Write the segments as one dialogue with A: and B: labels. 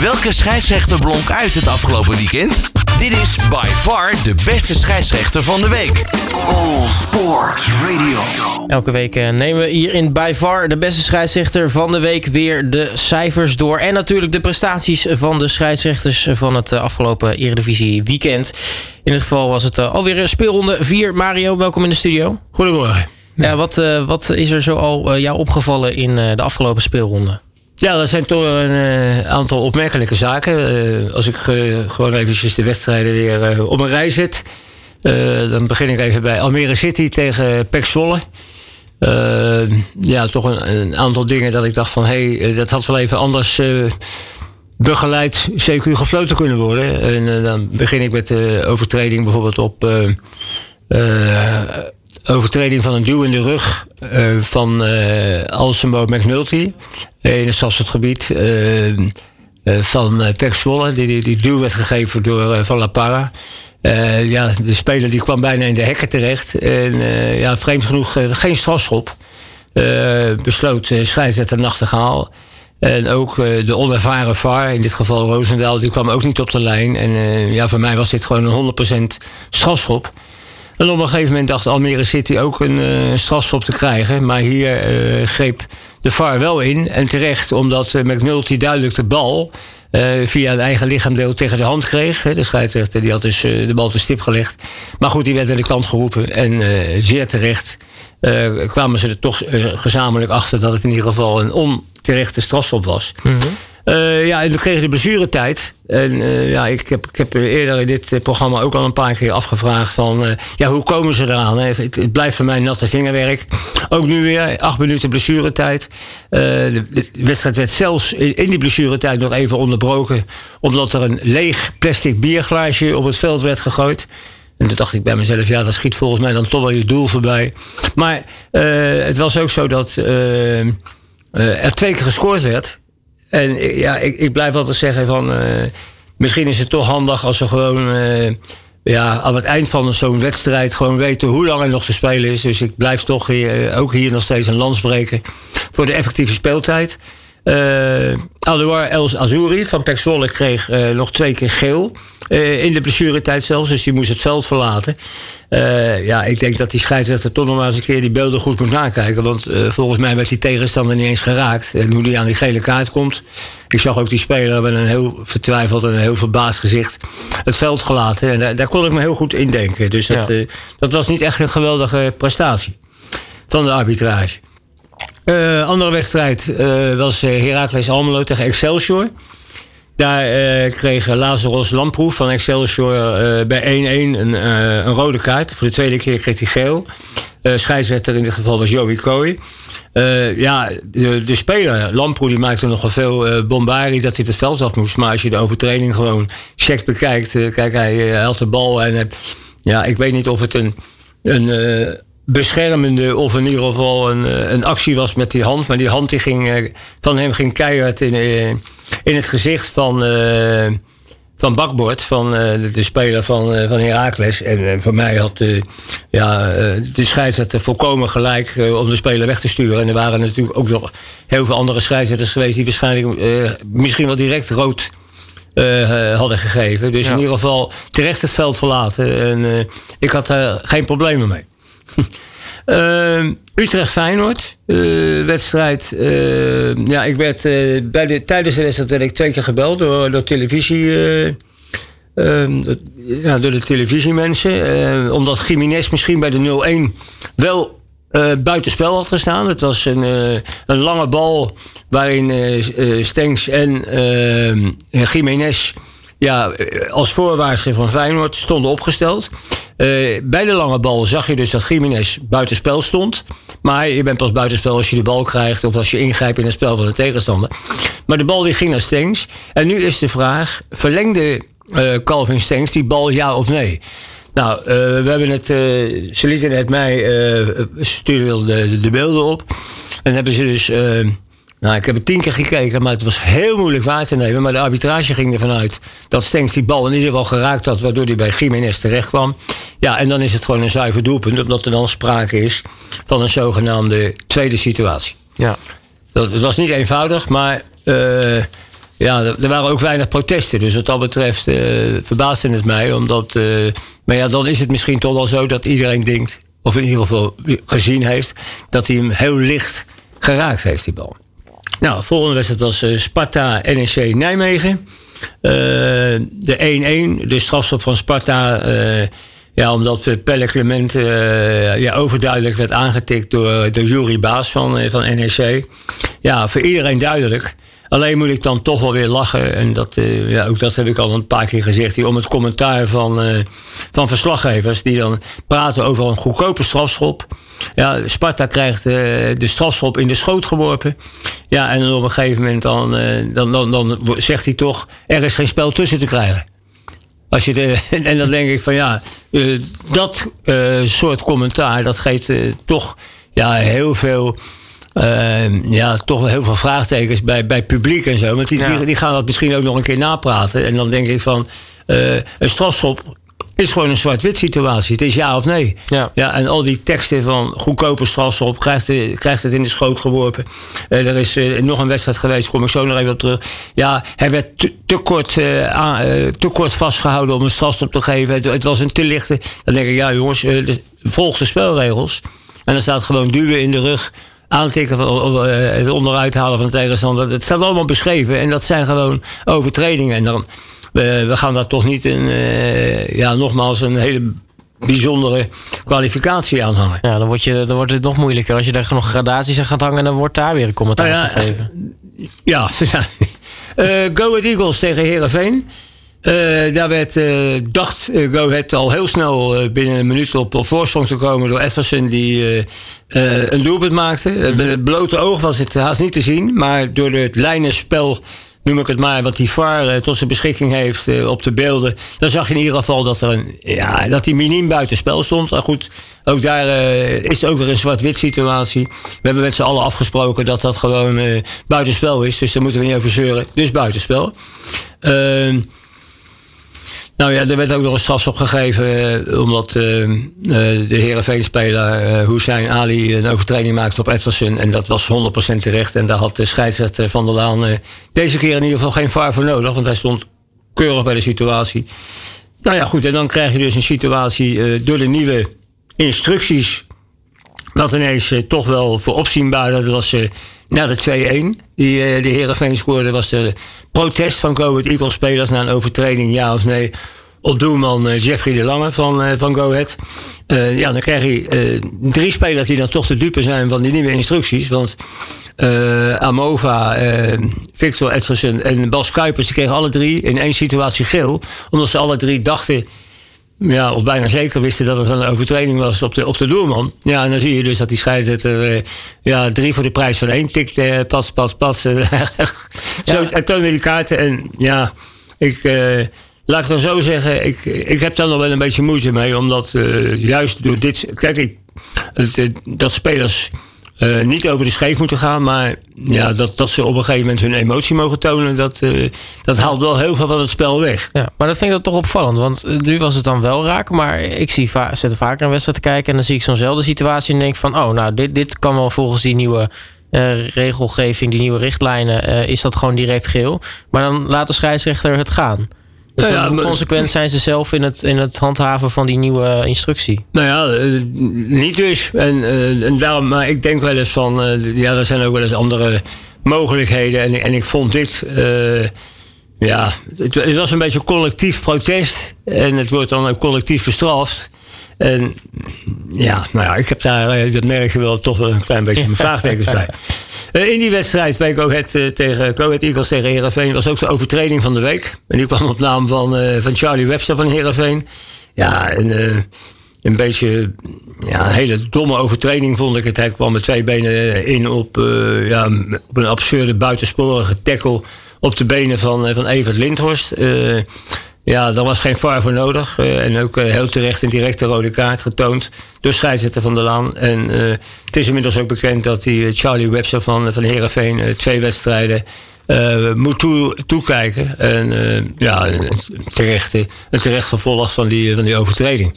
A: Welke scheidsrechter blonk uit het afgelopen weekend? Dit is by far de beste scheidsrechter van de week.
B: All Sports Radio.
C: Elke week eh, nemen we hier in By Far de beste scheidsrechter van de week weer de cijfers door. En natuurlijk de prestaties van de scheidsrechters van het eh, afgelopen Eredivisie weekend. In dit geval was het eh, alweer een speelronde 4. Mario, welkom in de studio.
D: Goedemorgen.
C: Ja, wat, eh, wat is er zo al jou opgevallen in eh, de afgelopen speelronde?
D: Ja, dat zijn toch een eh, aantal opmerkelijke zaken. Eh, als ik eh, gewoon eventjes de wedstrijden weer op een rij zet. dan begin ik even bij Almere City tegen Pek Zwolle. Ja, toch een, aantal dingen dat ik dacht van... hé, hey, dat had wel even anders begeleid, CQ gefloten kunnen worden. En dan begin ik met de overtreding bijvoorbeeld op... overtreding van een duw in de rug van eh Alsemo McNulty in het strafschopgebied eh, eh, van uh, Pek Zwolle. Die, die, die duw werd gegeven door eh, Van La Parra. Eh, ja, de speler die kwam bijna in de hekken terecht. En eh, ja, vreemd genoeg eh, geen strafschop. Eh, besloot uh, scheidsrechter Nachtegaal. En ook eh, de onervaren VAR, in dit geval Roosendaal, die kwam ook niet op de lijn. En eh, ja, voor mij was dit gewoon een 100% strafschop. En op een gegeven moment dacht Almere City ook een eh, strafschop te krijgen. Maar hier eh, greep de VAR wel in. En terecht, omdat McNulty duidelijk de bal eh, via een eigen lichaamdeel tegen de hand kreeg. De scheidsrechter die had dus eh, de bal te stip gelegd. Maar goed, die werd aan de kant geroepen. En eh, zeer terecht kwamen ze er toch gezamenlijk achter... dat het in ieder geval een onterechte strafschop was. Eh, ja, en toen kregen de blessuretijd. En eh, ja, ik heb, ik heb eerder in dit eh, programma ook al een paar keer afgevraagd van... ja, hoe komen ze eraan? Het, blijft voor mij natte vingerwerk. Ook nu weer, acht minuten blessuretijd. De, de wedstrijd werd zelfs in, in die blessuretijd nog even onderbroken... omdat er een leeg plastic bierglaasje op het veld werd gegooid. En toen dacht ik bij mezelf, ja, dat schiet volgens mij dan toch wel je doel voorbij. Maar het was ook zo dat er twee keer gescoord werd... En ja, ik, ik blijf altijd zeggen van... eh, misschien is het toch handig als we gewoon... eh, ja, aan het eind van zo'n wedstrijd gewoon weten hoe lang er nog te spelen is. Dus ik blijf toch eh, ook hier nog steeds een lans breken voor de effectieve speeltijd. Eh Alouar Els Azouri van Pek Zwolle kreeg nog twee keer geel. Eh, in de blessuretijd zelfs, dus die moest het veld verlaten. Eh, ja, ik denk dat die scheidsrechter toch nog maar eens een keer die beelden goed moet nakijken. Want eh, volgens mij werd die tegenstander niet eens geraakt. En hoe die aan die gele kaart komt. Ik zag ook die speler met een heel vertwijfeld en een heel verbaasd gezicht het veld gelaten. En daar, daar kon ik me heel goed in denken. Dus dat,
C: Ja.
D: dat was niet echt een geweldige prestatie van de arbitrage. Andere wedstrijd was Heracles Almelo tegen Excelsior. Daar eh, kreeg Lazarus Lamproef van Excelsior eh, bij 1-1 een, eh, een rode kaart. Voor de tweede keer kreeg hij geel. Eh scheidsrechter in dit geval was Joey Kooi. Eh, ja, de, de speler, Lamproe, die maakte nogal veel eh bombardie dat hij het veld af moest. Maar als je de overtreding gewoon checkt bekijkt... eh, kijk, hij eh, had de bal en... eh, ja, ik weet niet of het een... een eh, beschermende of in ieder geval een, eh, een actie was met die hand. Maar die hand die ging, eh, van hem ging keihard in, eh, in het gezicht van, van Bakbord, van de, speler van, eh, van Heracles. En voor mij had ja, de scheidsrechter volkomen gelijk om de speler weg te sturen. En er waren natuurlijk ook nog heel veel andere scheidsrechters geweest die waarschijnlijk misschien wel direct rood hadden gegeven. Dus
C: Ja.
D: in ieder geval terecht het veld verlaten. En ik had daar geen problemen mee. Ehm, Utrecht-Feyenoord. eh, wedstrijd. eh, ja, ik werd eh, tijdens de wedstrijd werd ik twee keer gebeld door, door televisie. eh, ehm, ja, door de televisiemensen. omdat Jiménez misschien bij de 0-1 wel buitenspel had gestaan. Het was een, een lange bal waarin Stenks en Jiménez ja, eh, als voorwaartse van Feyenoord stonden opgesteld. Eh, bij de lange bal zag je dus dat Jiménez buitenspel stond. Maar je bent pas buitenspel als je de bal krijgt... of als je ingrijpt in het spel van de tegenstander. Maar de bal die ging naar Stenks. En nu is de vraag, verlengde eh, Calvin Stenks die bal ja of nee? Nou, we hebben het, ze lieten het mij, stuurden de, de beelden op. En hebben ze dus, nou ik heb het tien keer gekeken, maar het was heel moeilijk waar te nemen. Maar de arbitrage ging ervan uit dat Stenks die bal in ieder geval geraakt had, waardoor hij bij Jiménez terecht kwam. Ja, en dan is het gewoon een zuiver doelpunt, omdat er dan sprake is van een zogenaamde tweede situatie.
C: Ja.
D: Dat, het was niet eenvoudig, maar eh, ja, er, waren ook weinig protesten. Dus wat dat betreft eh, verbaasde het mij. Omdat, eh, maar ja, dan is het misschien toch wel zo dat iedereen denkt, of in ieder geval gezien heeft, dat hij hem heel licht geraakt heeft, die bal. Nou, de volgende wedstrijd was eh, Sparta NEC Nijmegen. Eh, de 1-1, de strafstop van Sparta. eh, ja, omdat Pelle Clement ja, overduidelijk werd aangetikt door, door Jury Baas van, van NEC. Ja, voor iedereen duidelijk. Alleen moet ik dan toch wel weer lachen. En dat, eh, ja, ook dat heb ik al een paar keer gezegd. Hier, om het commentaar van, eh, van verslaggevers. Die dan praten over een goedkope strafschop. Ja, Sparta krijgt eh, de strafschop in de schoot geworpen. Ja, en dan op een gegeven moment dan, dan, dan, dan zegt hij toch... er is geen spel tussen te krijgen. Als je de, en dan denk ik van ja, dat soort commentaar, dat geeft toch ja, heel veel. Eh, ja, toch wel heel veel vraagtekens bij, bij publiek en zo. Want die,
C: Ja.
D: die, die gaan dat misschien ook nog een keer napraten. En dan denk ik van, eh, een strafschop is gewoon een zwart-wit situatie. Het is ja of nee.
C: Ja.
D: Ja, en al die teksten van goedkope strafschop, krijgt, de- krijgt het in de schoot geworpen. Eh, er is eh, nog een wedstrijd geweest, kom ik zo nog even op terug. Ja, hij werd te, te kort, aan- te kort vastgehouden om een strafstop te geven. Het, het was een te lichte. Dan denk ik, ja jongens, dus volg de spelregels. En dan staat gewoon duwen in de rug. Aantikken van eh, het onderuit halen van de tegenstander. Het staat allemaal beschreven. En dat zijn gewoon overtredingen. En dan, we, we gaan daar toch niet een, eh, ja, nogmaals een hele bijzondere kwalificatie aan hangen.
C: Ja, dan, word je, dan wordt het nog moeilijker. Als je daar nog gradaties aan gaat hangen, dan wordt daar weer een commentaar
D: Nou ja,
C: gegeven.
D: Ja, ja. Eh, Go Ahead Eagles tegen Herenveen. Daar werd, eh, dacht eh, Go Ahead al heel snel eh, binnen een minuut op, op voorsprong te komen door Edversen die eh, eh, een doelpunt maakte. Eh, Met het blote oog was het haast niet te zien, maar door het lijnenspel, noem ik het maar, wat die VAR eh, tot zijn beschikking heeft eh, op de beelden, dan zag je in ieder geval dat er een, ja, dat die miniem buitenspel stond. Maar goed, ook daar eh, is het ook weer een zwart-wit situatie. We hebben met z'n allen afgesproken dat dat gewoon eh, buitenspel is. Dus daar moeten we niet over zeuren. Dus buitenspel. Ehm, nou ja, er werd ook nog een strafschop gegeven. eh, omdat eh, eh, de Heerenveen-speler Hussein Ali een overtreding maakte op Edversen. En dat was 100% terecht. En daar had de scheidsrechter Van der Laan deze keer in ieder geval geen VAR voor nodig. Want hij stond keurig bij de situatie. Nou ja, goed. En dan krijg je dus een situatie door de nieuwe instructies. Dat ineens toch wel voor opzienbaar. Dat was na de 2-1 die eh, de Heerenveen scoorde. Was de protest van Go Ahead Eagles spelers na een overtreding, ja of nee. Op doelman eh, Jeffrey de Lange van, eh, van Go Ahead. Ja, dan krijg je drie spelers die dan toch de dupe zijn van die nieuwe instructies. Want Amova, Victor Edversen en Bas Kuipers... die kregen alle drie in één situatie geel. Omdat ze alle drie dachten ja, of bijna zeker wisten dat het een overtreding was op de, op de doelman. Ja, en dan zie je dus dat die scheidsrechter eh, ja, drie voor de prijs van één tikt. eh, pas, pas, pas. eh, zo, en toon weer die kaarten. En ja, ik, laat ik dan zo zeggen, ik, ik heb daar nog wel een beetje moeite mee. Omdat juist door dit... Kijk, ik, het, dat spelers... eh, niet over de scheef moeten gaan, maar ja, dat, dat ze op een gegeven moment hun emotie mogen tonen, dat, eh, dat haalt wel heel veel van het spel weg.
C: Ja, maar dat vind ik dan toch opvallend. Want eh, nu was het dan wel raak. Maar ik zie va zet er vaker een wedstrijd te kijken. En dan zie ik zo'nzelfde situatie. En denk van, oh, nou, dit, dit kan wel volgens die nieuwe regelgeving, die nieuwe richtlijnen. is dat gewoon direct geel. Maar dan laat de scheidsrechter het gaan. Dus
D: Nou ja, maar-
C: consequent zijn ze zelf in het, in het handhaven van die nieuwe eh, instructie.
D: Nou ja, eh, niet dus. En, eh, en daarom, maar ik denk wel eens van, ja, er zijn ook wel eens andere mogelijkheden. En, en ik vond dit, ja, het, het was een beetje collectief protest. En het wordt dan ook collectief bestraft. En ja, nou ja, ik heb daar, dat merk je wel, toch wel een klein beetje mijn vraagtekens bij. Eh, in die wedstrijd bij Go Ahead, eh, tegen Go Ahead Eagles tegen Heerenveen was ook de overtreding van de week. En die kwam op naam van, eh, van Charlie Webster van Heerenveen. Ja, en een beetje ja, een hele domme overtreding vond ik het. Hij kwam met twee benen in op, ja, op een absurde buitensporige tackle op de benen van, van Evert Lindhorst. Eh, ja, daar was geen VAR voor nodig. eh, en ook eh, heel terecht een directe rode kaart getoond door scheidsrechter van der Laan. En eh, het is inmiddels ook bekend dat die Charlie Webster van, van Heerenveen eh, twee wedstrijden moet toe, toekijken. En ja, een een terecht vervolg van die, van die overtreding.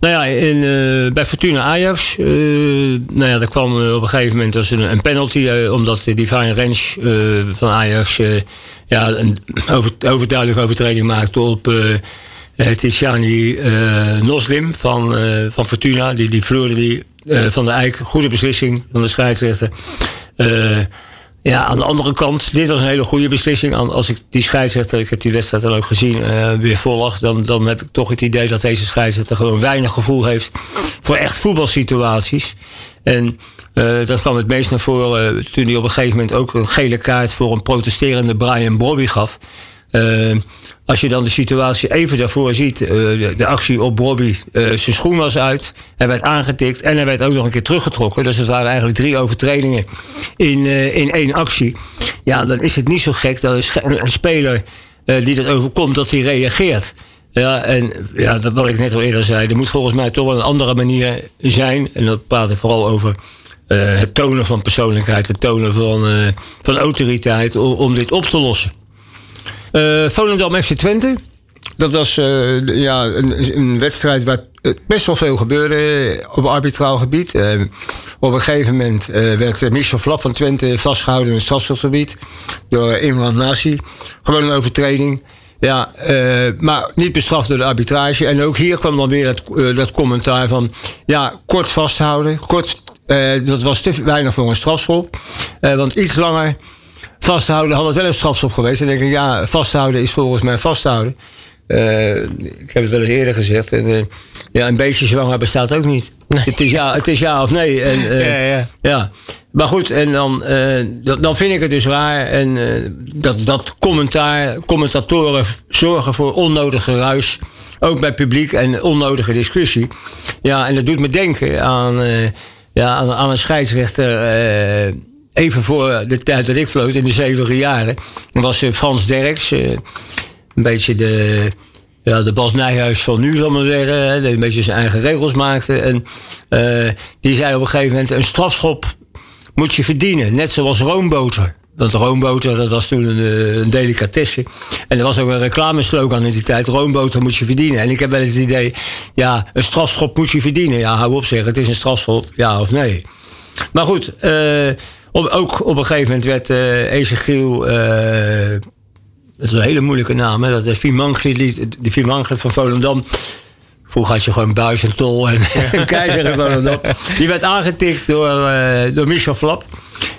C: Nou
D: ja, in, uh, bij Fortuna Ajax. Uh, nou ja, er kwam op een gegeven moment als een, een penalty. Omdat de Divine Range van Ajax ja, een over, overduidelijke overtreding maakte op Tijani Noslim van, van Fortuna. Die, die vloerde die van de Eik. Goede beslissing van de scheidsrechter. Ja, aan de andere kant, dit was een hele goede beslissing. Als ik die scheidsrechter, ik heb die wedstrijd dan ook gezien, uh, weer volg, dan, dan heb ik toch het idee dat deze scheidsrechter gewoon weinig gevoel heeft voor echt voetbalsituaties. En uh, dat kwam het meest naar voren uh, toen hij op een gegeven moment ook een gele kaart voor een protesterende Brian Brobby gaf. Uh, als je dan de situatie even daarvoor ziet, uh, de, actie op Bobby, uh, zijn schoen was uit, hij werd aangetikt en hij werd ook nog een keer teruggetrokken. Dus het waren eigenlijk drie overtredingen in, in één actie. Ja, dan is het niet zo gek dat een, een speler die dat overkomt, dat hij reageert. Ja, en ja, dat wat ik net al eerder zei, er moet volgens mij toch wel een andere manier zijn. En dat praat ik vooral over het tonen van persoonlijkheid, het tonen van, van autoriteit om dit op te lossen. Uh, Volendam FC Twente. Dat was uh, ja, een, een, wedstrijd waar best wel veel gebeurde op arbitraal gebied. Uh, op een gegeven moment werd Michel Flap van Twente vastgehouden in het strafschopgebied door Imran Nasi. Gewoon een overtreding. Ja, maar niet bestraft door de arbitrage. En ook hier kwam dan weer dat, dat commentaar van... ja, kort vasthouden. Kort, dat was te weinig voor een strafschop. want iets langer vasthouden had het wel een strafstop geweest. En denk ik, ja, vasthouden is volgens mij vasthouden. Uh, ik heb het wel eens eerder gezegd. En, uh, ja, een beetje zwanger bestaat ook niet. Nee. Het, is ja, het is ja of nee. En, uh, ja, ja. ja, Maar goed, en dan, dan vind ik het dus raar. En dat, dat commentaar, commentatoren zorgen voor onnodig geruis. Ook bij publiek en onnodige discussie. Ja, en dat doet me denken aan, ja, aan, aan een scheidsrechter even voor de tijd dat ik floot, in de zeventiger jaren, was uh, Frans Derks. Uh, een beetje de, ja, de Bas Nijhuis van nu, zal ik maar zeggen. Die een beetje zijn eigen regels maakte. En die zei op een gegeven moment: een strafschop moet je verdienen. Net zoals roomboter. Want roomboter, dat was toen een, delicatesse. En er was ook een reclameslogan in die tijd. Roomboter moet je verdienen. En ik heb wel eens het idee, ja, een strafschop moet je verdienen. Ja, hou op zeggen, het is een strafschop, ja of nee. Maar goed, uh, op, ook op een gegeven moment werd uh, Ezekiel... Uh, dat is een hele moeilijke naam, hè? Dat de Fimangli, de Fimangli van Volendam... Vroeger had je gewoon Buis en en, Keizer en Volendam. Die werd aangetikt door, door Michel Flap.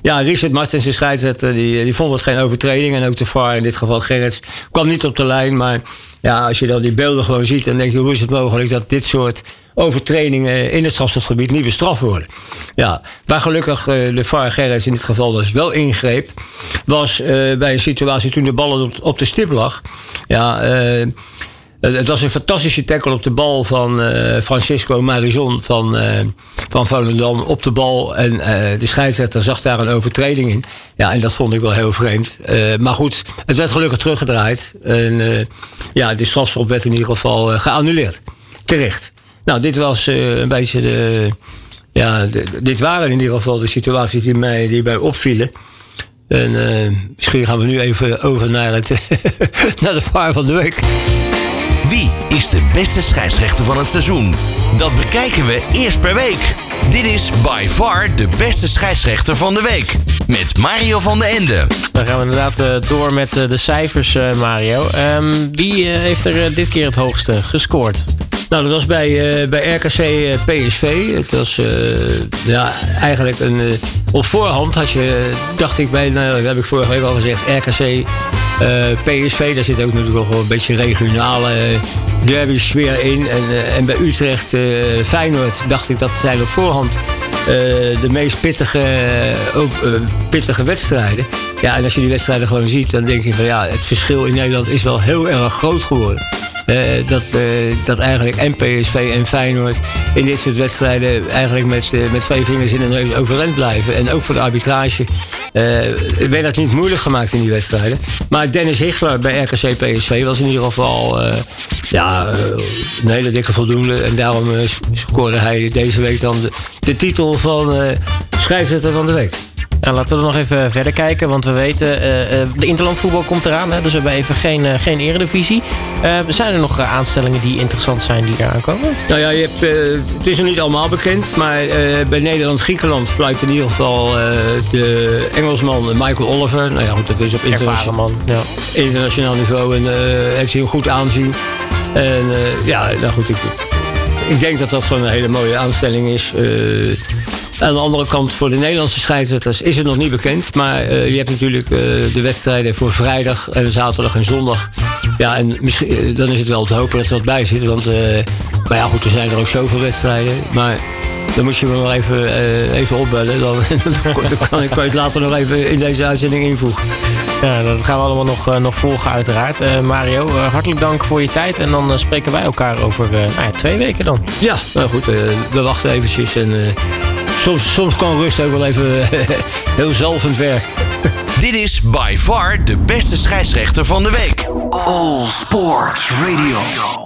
D: Ja, Richard Martens, de scheidsrechter, die, die vond het geen overtreding. En ook de VAR, in dit geval Gerrits, kwam niet op de lijn. Maar ja, als je dan die beelden gewoon ziet... dan denk je, hoe is het mogelijk dat dit soort overtredingen in het strafstofgebied niet bestraft worden. Ja, waar gelukkig uh, de VAR in dit geval dus wel ingreep, was uh, bij een situatie toen de bal op, de stip lag. Ja, uh, het was een fantastische tackle op de bal van Francisco Marison van, van Volendam op de bal. En de scheidsrechter zag daar een overtreding in. Ja, en dat vond ik wel heel vreemd. maar goed, het werd gelukkig teruggedraaid. En ja, de strafschop werd in ieder geval geannuleerd. Terecht. Nou, dit was uh, een beetje de. Ja, dit waren in ieder geval de situaties die mij, die mij opvielen. En uh, misschien gaan we nu even over naar, het, naar de vaar van de week.
A: Wie is de beste scheidsrechter van het seizoen? Dat bekijken we eerst per week. Dit is by far de beste scheidsrechter van de week. Met Mario van den Ende.
C: Dan gaan we inderdaad uh, door met uh, de cijfers, uh, Mario. Um, wie heeft er dit keer het hoogste gescoord?
D: Nou, dat was bij, uh, bij RKC uh, PSV. Het was uh, ja, eigenlijk een. op voorhand had je, dacht ik bij, nou, dat heb ik vorige week al gezegd, RKC PSV. Daar zit ook natuurlijk wel een beetje regionale derby sfeer in. En, en bij Utrecht Feyenoord dacht ik dat zijn op voorhand de meest pittige, pittige wedstrijden. Ja, en als je die wedstrijden gewoon ziet, dan denk je van ja, het verschil in Nederland is wel heel erg groot geworden. Uh, dat, uh, dat eigenlijk en PSV en Feyenoord in dit soort wedstrijden eigenlijk met, uh, met twee vingers in de neus overeind blijven. En ook voor de arbitrage werd dat niet moeilijk gemaakt in die wedstrijden. Maar Dennis Hichler bij RKC PSV was in ieder geval ja, een hele dikke voldoende. En daarom scoorde hij deze week dan de, de titel van scheidsrechter van de week.
C: Nou, laten we er nog even verder kijken. Want we weten, uh, de interlandvoetbal komt eraan. Hè, dus we hebben even geen, geen eredivisie. Zijn er nog aanstellingen die interessant zijn die eraan komen?
D: Nou ja, je hebt, het is nog niet allemaal bekend. Maar bij Nederland-Griekenland fluit in ieder geval de Engelsman Michael Oliver. Nou ja, goed, dat is op
C: interna man, ja.
D: internationaal niveau. En heeft hij een goed aanzien. En ja, nou goed, ik, ik denk dat dat gewoon een hele mooie aanstelling is. Aan de andere kant, voor de Nederlandse scheidsrechters is het nog niet bekend. Maar uh, je hebt natuurlijk uh, de wedstrijden voor vrijdag en zaterdag en zondag. Ja, en misschien, uh, dan is het wel te hopen dat er wat bij zit. Want, maar ja, goed, er zijn er ook zoveel wedstrijden. Maar dan moet je me wel even, even opbellen. Dan, dan, kan, ik, kan het later nog even in deze uitzending invoegen.
C: Ja, dat gaan we allemaal nog, nog volgen uiteraard. Mario, hartelijk dank voor je tijd. En dan spreken wij elkaar over nou ja, twee weken dan.
D: Ja, nou goed, we wachten eventjes en soms, soms kan rust ook wel even heel zalvend werken.
A: Dit is by far de beste scheidsrechter van de week.
B: All Sports Radio.